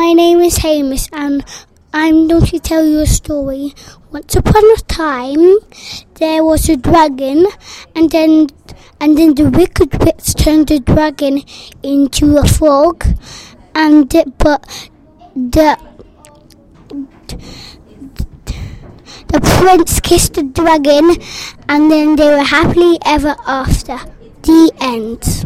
My name is Hamish, and I'm going to tell you a story. Once upon a time, there was a dragon, and then and then the wicked witch turned the dragon into a frog, and it, but the the prince kissed the dragon, and then they were happily ever after. The end.